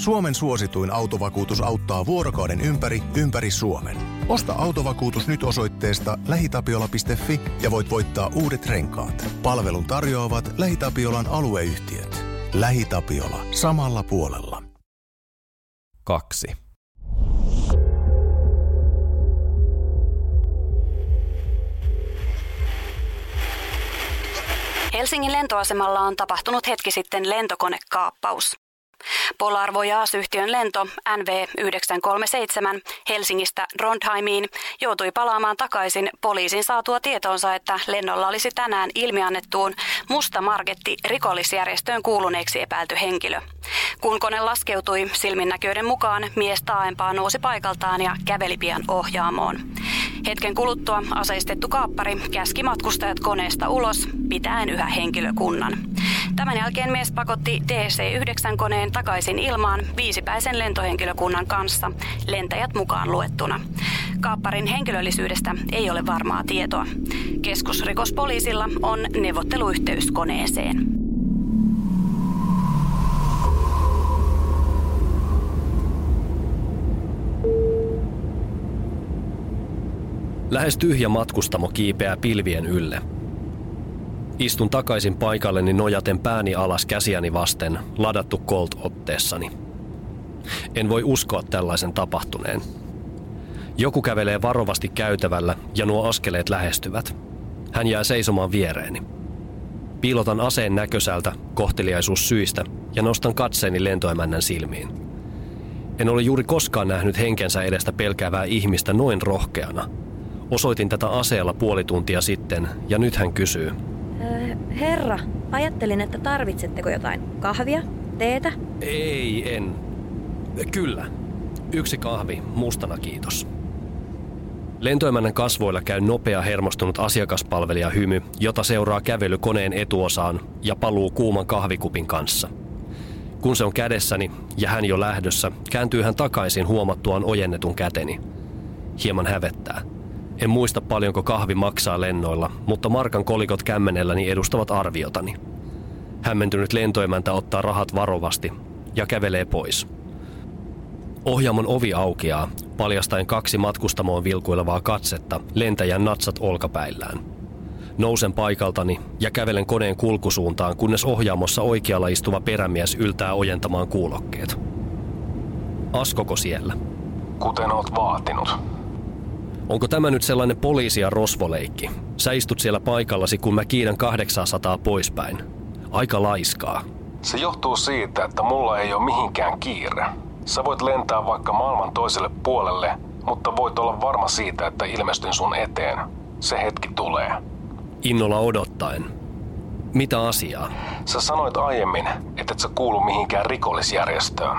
Suomen suosituin autovakuutus auttaa vuorokauden ympäri, ympäri Suomen. Osta autovakuutus nyt osoitteesta lähitapiola.fi ja voit voittaa uudet renkaat. Palvelun tarjoavat LähiTapiolan alueyhtiöt. LähiTapiola. Samalla puolella. Kaksi. Helsingin lentoasemalla on tapahtunut hetki sitten lentokonekaappaus. Polar Voyage-yhtiön lento NV937 Helsingistä Trondheimiin joutui palaamaan takaisin poliisin saatua tietoonsa, että lennolla olisi tänään ilmiannettuun musta marketti rikollisjärjestöön kuuluneeksi epäilty henkilö. Kun kone laskeutui, silminnäköiden mukaan mies taaempaa nousi paikaltaan ja käveli pian ohjaamoon. Hetken kuluttua aseistettu kaappari käski matkustajat koneesta ulos, pitäen yhä henkilökunnan. Tämän jälkeen mies pakotti DC-9-koneen takaisin ilmaan viisipäisen lentohenkilökunnan kanssa, lentäjät mukaan luettuna. Kaapparin henkilöllisyydestä ei ole varmaa tietoa. Keskusrikospoliisilla on neuvotteluyhteys koneeseen. Lähes tyhjä matkustamo kiipeää pilvien ylle. Istun takaisin paikalleni nojaten pääni alas käsiäni vasten ladattu Colt-otteessani. En voi uskoa tällaisen tapahtuneen. Joku kävelee varovasti käytävällä ja nuo askeleet lähestyvät. Hän jää seisomaan viereeni. Piilotan aseen näkösältä kohteliaisuus syistä ja nostan katseeni lentoemännän silmiin. En ole juuri koskaan nähnyt henkensä edestä pelkäävää ihmistä noin rohkeana. Osoitin tätä aseella puoli tuntia sitten ja nyt hän kysyy – herra, ajattelin, että tarvitsetteko jotain kahvia, teetä? Ei, en. Kyllä. Yksi kahvi, mustana kiitos. Lentoemännän kasvoilla käy nopea hermostunut asiakaspalvelija hymy, jota seuraa kävely koneen etuosaan ja paluu kuuman kahvikupin kanssa. Kun se on kädessäni ja hän jo lähdössä, kääntyy hän takaisin huomattuaan ojennetun käteni. Hieman hävettää. En muista paljonko kahvi maksaa lennoilla, mutta markan kolikot kämmenelläni edustavat arviotani. Hämmentynyt lentoemäntä ottaa rahat varovasti ja kävelee pois. Ohjaamon ovi aukeaa, paljastaen kaksi matkustamoon vilkuilevaa katsetta lentäjän natsat olkapäillään. Nousen paikaltani ja kävelen koneen kulkusuuntaan, kunnes ohjaamossa oikealla istuva perämies yltää ojentamaan kuulokkeet. Askoko siellä? Kuten oot vaatinut. Onko tämä nyt sellainen poliisi- ja rosvoleikki? Sä istut siellä paikallasi, kun mä kiidän 800 poispäin. Aika laiskaa. Se johtuu siitä, että mulla ei ole mihinkään kiire. Sä voit lentää vaikka maailman toiselle puolelle, mutta voit olla varma siitä, että ilmestyn sun eteen. Se hetki tulee. Innolla odottaen. Mitä asiaa? Sä sanoit aiemmin, että et sä kuulu mihinkään rikollisjärjestöön.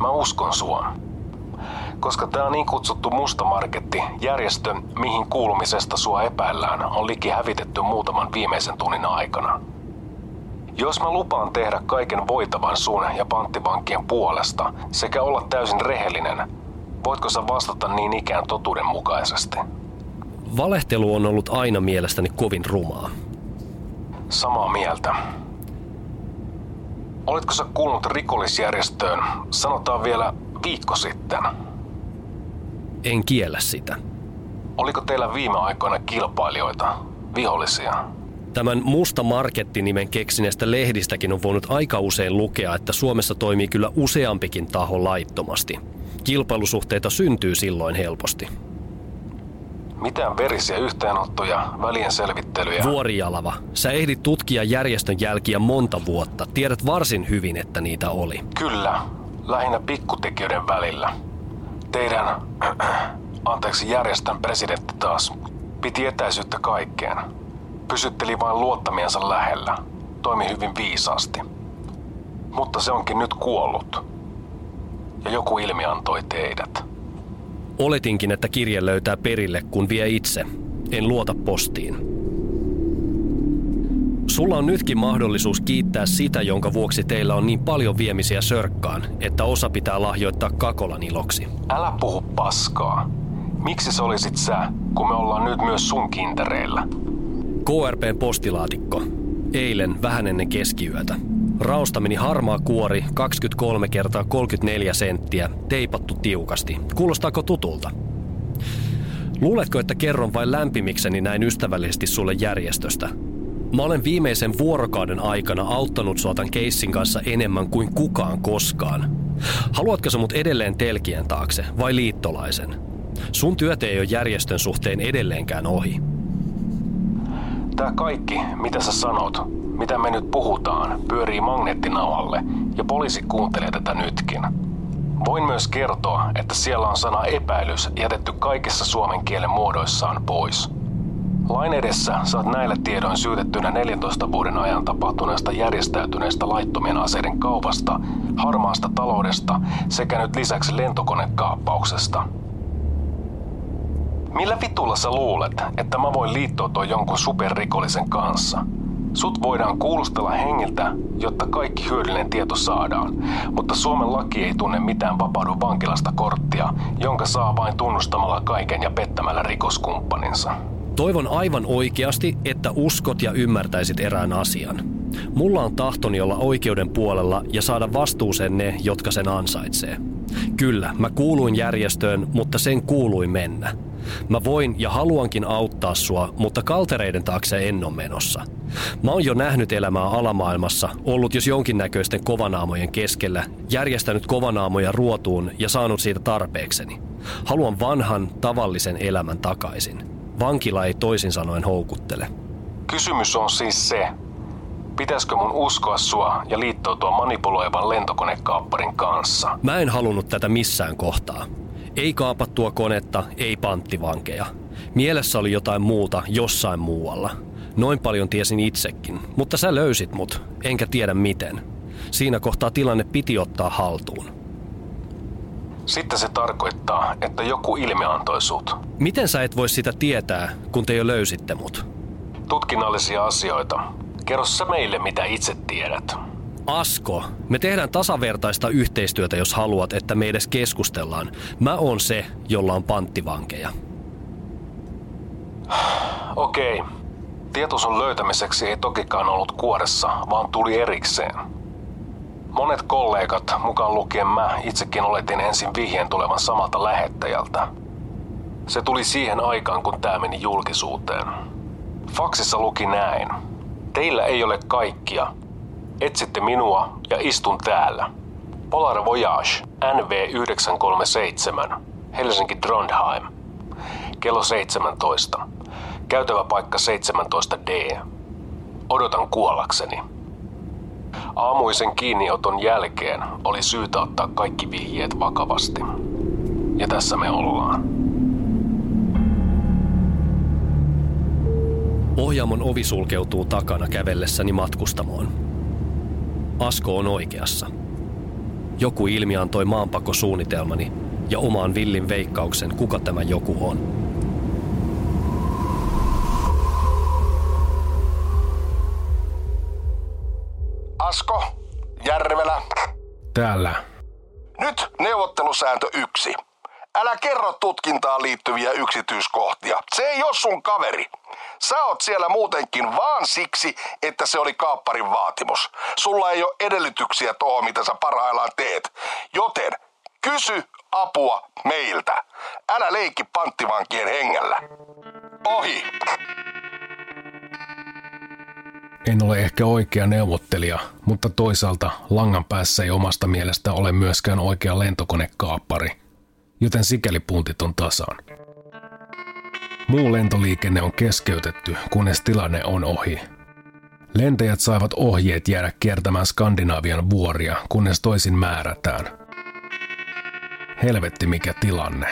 Mä uskon sua koska tämä niin kutsuttu mustamarketti, järjestö, mihin kuulumisesta sua epäillään, on liki hävitetty muutaman viimeisen tunnin aikana. Jos mä lupaan tehdä kaiken voitavan sun ja panttivankien puolesta sekä olla täysin rehellinen, voitko sä vastata niin ikään totuudenmukaisesti? Valehtelu on ollut aina mielestäni kovin rumaa. Samaa mieltä. Oletko sä kuulunut rikollisjärjestöön, sanotaan vielä viikko sitten? En kiellä sitä. Oliko teillä viime aikoina kilpailijoita, vihollisia? Tämän Musta Marketti-nimen keksineestä lehdistäkin on voinut aika usein lukea, että Suomessa toimii kyllä useampikin taho laittomasti. Kilpailusuhteita syntyy silloin helposti. Mitään verisiä yhteenottoja, välien selvittelyjä. Vuorijalava, sä ehdit tutkia järjestön jälkiä monta vuotta. Tiedät varsin hyvin, että niitä oli. Kyllä, lähinnä pikkutekijöiden välillä. Teidän, anteeksi järjestön presidentti taas, piti etäisyyttä kaikkeen. Pysytteli vain luottamiensa lähellä. Toimi hyvin viisaasti. Mutta se onkin nyt kuollut. Ja joku ilmi antoi teidät. Oletinkin, että kirje löytää perille, kun vie itse. En luota postiin. Sulla on nytkin mahdollisuus kiittää sitä, jonka vuoksi teillä on niin paljon viemisiä sörkkaan, että osa pitää lahjoittaa Kakolan iloksi. Älä puhu paskaa. Miksi se olisit sä, kun me ollaan nyt myös sun kintereillä? KRPn postilaatikko. Eilen vähän ennen keskiyötä. Rausta meni harmaa kuori 23 kertaa 34 senttiä, teipattu tiukasti. Kuulostaako tutulta? Luuletko, että kerron vain lämpimikseni näin ystävällisesti sulle järjestöstä? Mä olen viimeisen vuorokauden aikana auttanut sua tämän keissin kanssa enemmän kuin kukaan koskaan. Haluatko sä mut edelleen telkien taakse vai liittolaisen? Sun työt ei ole järjestön suhteen edelleenkään ohi. Tää kaikki, mitä sä sanot, mitä me nyt puhutaan, pyörii magneettinauhalle ja poliisi kuuntelee tätä nytkin. Voin myös kertoa, että siellä on sana epäilys jätetty kaikissa suomen kielen muodoissaan pois. Lain edessä saat näillä tiedoin syytettynä 14 vuoden ajan tapahtuneesta järjestäytyneestä laittomien aseiden kaupasta, harmaasta taloudesta sekä nyt lisäksi lentokonekaappauksesta. Millä vitulla sä luulet, että mä voin liittoutua jonkun superrikollisen kanssa? Sut voidaan kuulustella hengiltä, jotta kaikki hyödyllinen tieto saadaan, mutta Suomen laki ei tunne mitään vapaudu vankilasta korttia, jonka saa vain tunnustamalla kaiken ja pettämällä rikoskumppaninsa. Toivon aivan oikeasti, että uskot ja ymmärtäisit erään asian. Mulla on tahtoni olla oikeuden puolella ja saada vastuuseen ne, jotka sen ansaitsee. Kyllä, mä kuuluin järjestöön, mutta sen kuului mennä. Mä voin ja haluankin auttaa sua, mutta kaltereiden taakse en ole menossa. Mä oon jo nähnyt elämää alamaailmassa, ollut jos jonkinnäköisten kovanaamojen keskellä, järjestänyt kovanaamoja ruotuun ja saanut siitä tarpeekseni. Haluan vanhan, tavallisen elämän takaisin. Vankila ei toisin sanoen houkuttele. Kysymys on siis se, pitäisikö mun uskoa sua ja liittoutua manipuloivan lentokonekaapparin kanssa? Mä en halunnut tätä missään kohtaa. Ei kaapattua konetta, ei panttivankeja. Mielessä oli jotain muuta jossain muualla. Noin paljon tiesin itsekin, mutta sä löysit mut, enkä tiedä miten. Siinä kohtaa tilanne piti ottaa haltuun. Sitten se tarkoittaa, että joku ilme antoi sut. Miten sä et voi sitä tietää, kun te jo löysitte mut? Tutkinnallisia asioita. Kerro sä meille, mitä itse tiedät. Asko, me tehdään tasavertaista yhteistyötä, jos haluat, että me edes keskustellaan. Mä oon se, jolla on panttivankeja. Okei. Tieto sun löytämiseksi ei tokikaan ollut kuoressa, vaan tuli erikseen. Monet kollegat, mukaan lukien mä, itsekin oletin ensin vihjeen tulevan samalta lähettäjältä. Se tuli siihen aikaan, kun tämä meni julkisuuteen. Faksissa luki näin. Teillä ei ole kaikkia. Etsitte minua ja istun täällä. Polar Voyage NV937 Helsinki Trondheim. Kello 17. Käytävä paikka 17D. Odotan kuollakseni. Aamuisen kiinnioton jälkeen oli syytä ottaa kaikki vihjeet vakavasti. Ja tässä me ollaan. Ohjaamon ovi sulkeutuu takana kävellessäni matkustamoon. Asko on oikeassa. Joku ilmi antoi maanpakosuunnitelmani ja omaan villin veikkauksen, kuka tämä joku on. Täällä. Nyt neuvottelusääntö yksi. Älä kerro tutkintaan liittyviä yksityiskohtia. Se ei ole sun kaveri. Sä oot siellä muutenkin vaan siksi, että se oli kaapparin vaatimus. Sulla ei ole edellytyksiä tuohon, mitä sä parhaillaan teet. Joten kysy apua meiltä. Älä leikki panttivankien hengellä. Ohi. En ole ehkä oikea neuvottelija, mutta toisaalta langan päässä ei omasta mielestä ole myöskään oikea lentokonekaappari, joten sikäli puntit on tasaan. Muu lentoliikenne on keskeytetty, kunnes tilanne on ohi. Lentäjät saivat ohjeet jäädä kiertämään Skandinavian vuoria, kunnes toisin määrätään. Helvetti mikä tilanne.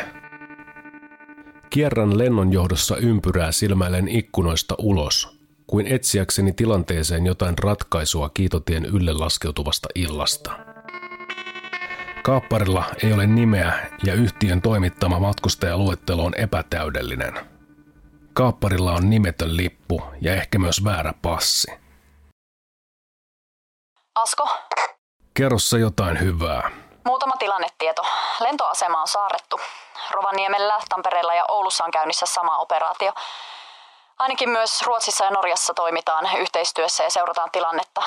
Kierrän lennon johdossa ympyrää silmäilen ikkunoista ulos, kuin etsiäkseni tilanteeseen jotain ratkaisua kiitotien ylle laskeutuvasta illasta. Kaapparilla ei ole nimeä ja yhtiön toimittama matkustajaluettelo on epätäydellinen. Kaapparilla on nimetön lippu ja ehkä myös väärä passi. Asko, Kerrossa jotain hyvää. muutama tilannetieto. Lentoasema on saarrettu. Rovaniemellä, Tampereella ja Oulussa on käynnissä sama operaatio. Ainakin myös Ruotsissa ja Norjassa toimitaan yhteistyössä ja seurataan tilannetta.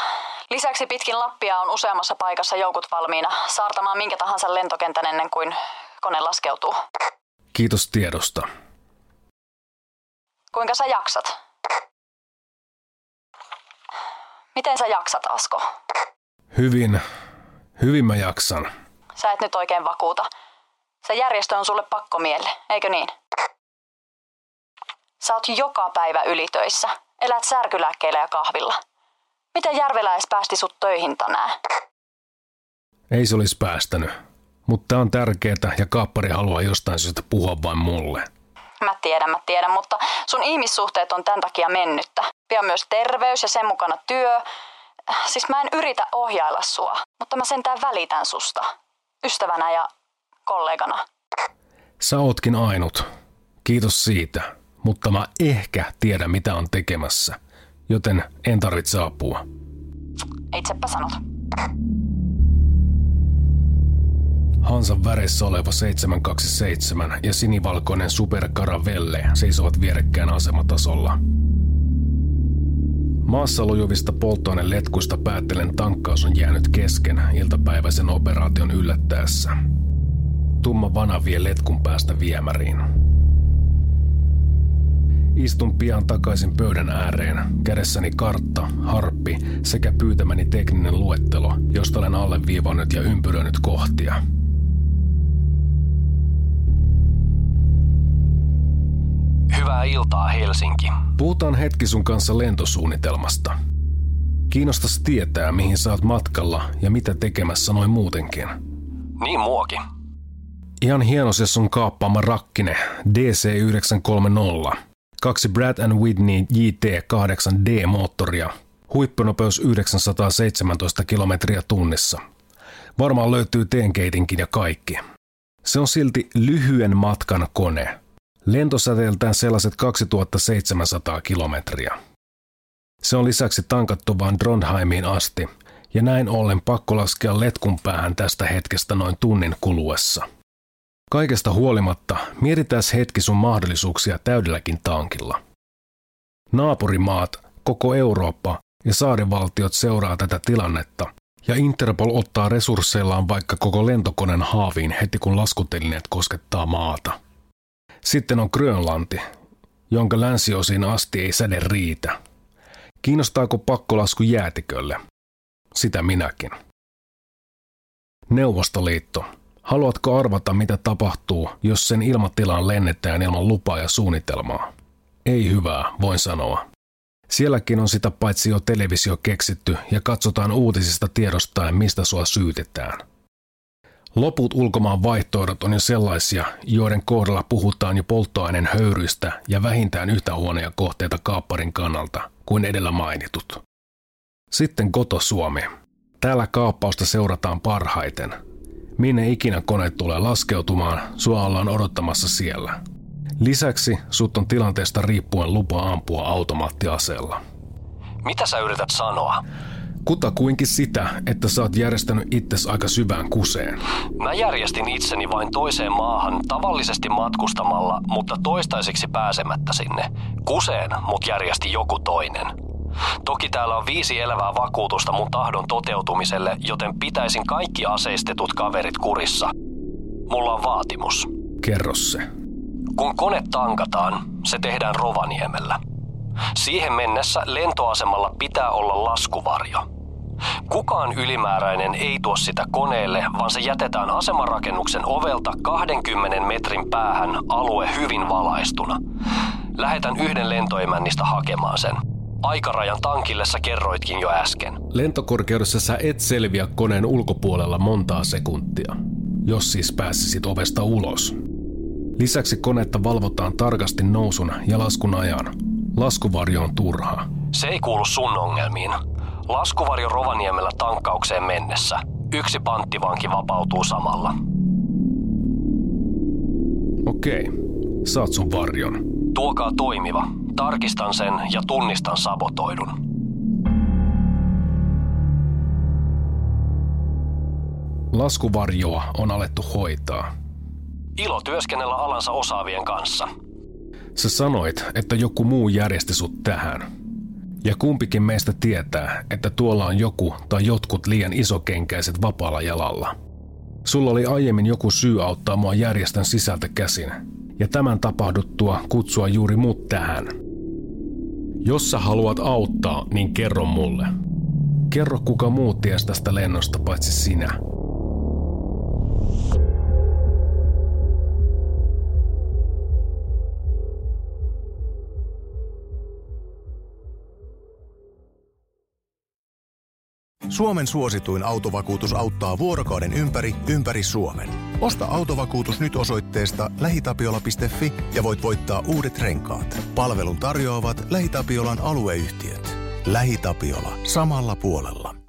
Lisäksi pitkin Lappia on useammassa paikassa joukot valmiina saartamaan minkä tahansa lentokentän ennen kuin kone laskeutuu. Kiitos tiedosta. Kuinka sä jaksat? Miten sä jaksat, Asko? Hyvin, hyvin mä jaksan. Sä et nyt oikein vakuuta. Se järjestö on sulle pakkomielle, eikö niin? Sä oot joka päivä ylitöissä. Elät särkylääkkeillä ja kahvilla. Miten Järveläis päästi sut töihin tänään? Ei se olisi päästänyt. Mutta on tärkeetä ja kaappari haluaa jostain syystä puhua vain mulle. Mä tiedän, mä tiedän, mutta sun ihmissuhteet on tämän takia mennyttä. Pian myös terveys ja sen mukana työ. Siis mä en yritä ohjailla sua, mutta mä sentään välitän susta. Ystävänä ja kollegana. Sä ootkin ainut. Kiitos siitä. Mutta mä ehkä tiedän mitä on tekemässä. Joten en tarvitse apua. Itsepä sanot. Hansan väreissä oleva 727 ja sinivalkoinen Super Caravelle seisovat vierekkäin asematasolla. Maassa lujuvista polttoaineletkuista päättelen tankkaus on jäänyt kesken iltapäiväisen operaation yllättäessä. Tumma vana vie letkun päästä viemäriin. Istun pian takaisin pöydän ääreen, kädessäni kartta, harppi sekä pyytämäni tekninen luettelo, josta olen alleviivannut ja ympyröinyt kohtia – Hyvää iltaa Helsinki. Puhutaan hetki sun kanssa lentosuunnitelmasta. Kiinnostas tietää, mihin oot matkalla ja mitä tekemässä noin muutenkin. Niin muokin. Ihan hieno se sun kaappaama rakkine DC930. Kaksi Brad and Whitney JT8D-moottoria. Huippunopeus 917 kilometriä tunnissa. Varmaan löytyy teenkeitinkin ja kaikki. Se on silti lyhyen matkan kone – lentosäteeltään sellaiset 2700 kilometriä. Se on lisäksi tankattu vain Trondheimiin asti, ja näin ollen pakko laskea letkun päähän tästä hetkestä noin tunnin kuluessa. Kaikesta huolimatta, mietitään hetki sun mahdollisuuksia täydelläkin tankilla. Naapurimaat, koko Eurooppa ja saarivaltiot seuraa tätä tilannetta, ja Interpol ottaa resursseillaan vaikka koko lentokoneen haaviin heti kun laskutelineet koskettaa maata. Sitten on Grönlanti, jonka länsiosiin asti ei säde riitä. Kiinnostaako pakkolasku jäätikölle? Sitä minäkin. Neuvostoliitto. Haluatko arvata, mitä tapahtuu, jos sen ilmatilaan lennetään ilman lupaa ja suunnitelmaa? Ei hyvää, voin sanoa. Sielläkin on sitä paitsi jo televisio keksitty ja katsotaan uutisista tiedostaen, mistä sua syytetään – Loput ulkomaan vaihtoehdot on jo sellaisia, joiden kohdalla puhutaan jo polttoaineen höyryistä ja vähintään yhtä huonoja kohteita kaapparin kannalta kuin edellä mainitut. Sitten koto-Suomi. Täällä kaappausta seurataan parhaiten. Minne ikinä kone tulee laskeutumaan, sua ollaan odottamassa siellä. Lisäksi sut on tilanteesta riippuen lupa ampua automaattiaseella. Mitä sä yrität sanoa? Kutakuinkin sitä, että sä oot järjestänyt itses aika syvään kuseen. Mä järjestin itseni vain toiseen maahan tavallisesti matkustamalla, mutta toistaiseksi pääsemättä sinne. Kuseen mut järjesti joku toinen. Toki täällä on viisi elävää vakuutusta mun tahdon toteutumiselle, joten pitäisin kaikki aseistetut kaverit kurissa. Mulla on vaatimus. Kerro se. Kun kone tankataan, se tehdään Rovaniemellä. Siihen mennessä lentoasemalla pitää olla laskuvarjo. Kukaan ylimääräinen ei tuo sitä koneelle, vaan se jätetään asemarakennuksen ovelta 20 metrin päähän alue hyvin valaistuna. Lähetän yhden lentoemännistä hakemaan sen. Aikarajan tankille sä kerroitkin jo äsken. Lentokorkeudessa sä et selviä koneen ulkopuolella montaa sekuntia, jos siis pääsisit ovesta ulos. Lisäksi konetta valvotaan tarkasti nousun ja laskun ajan. Laskuvarjo on turha. Se ei kuulu sun ongelmiin. Laskuvarjo Rovaniemellä tankkaukseen mennessä. Yksi panttivanki vapautuu samalla. Okei, saat sun varjon. Tuokaa toimiva. Tarkistan sen ja tunnistan sabotoidun. Laskuvarjoa on alettu hoitaa. Ilo työskennellä alansa osaavien kanssa. Sä sanoit, että joku muu järjesti sut tähän. Ja kumpikin meistä tietää, että tuolla on joku tai jotkut liian isokenkäiset vapaalla jalalla. Sulla oli aiemmin joku syy auttaa mua järjestön sisältä käsin, ja tämän tapahduttua kutsua juuri mut tähän. Jos sä haluat auttaa, niin kerro mulle. Kerro kuka muu ties tästä lennosta paitsi sinä. Suomen suosituin autovakuutus auttaa vuorokauden ympäri, ympäri Suomen. Osta autovakuutus nyt osoitteesta lähitapiola.fi ja voit voittaa uudet renkaat. Palvelun tarjoavat LähiTapiolan alueyhtiöt. LähiTapiola. Samalla puolella.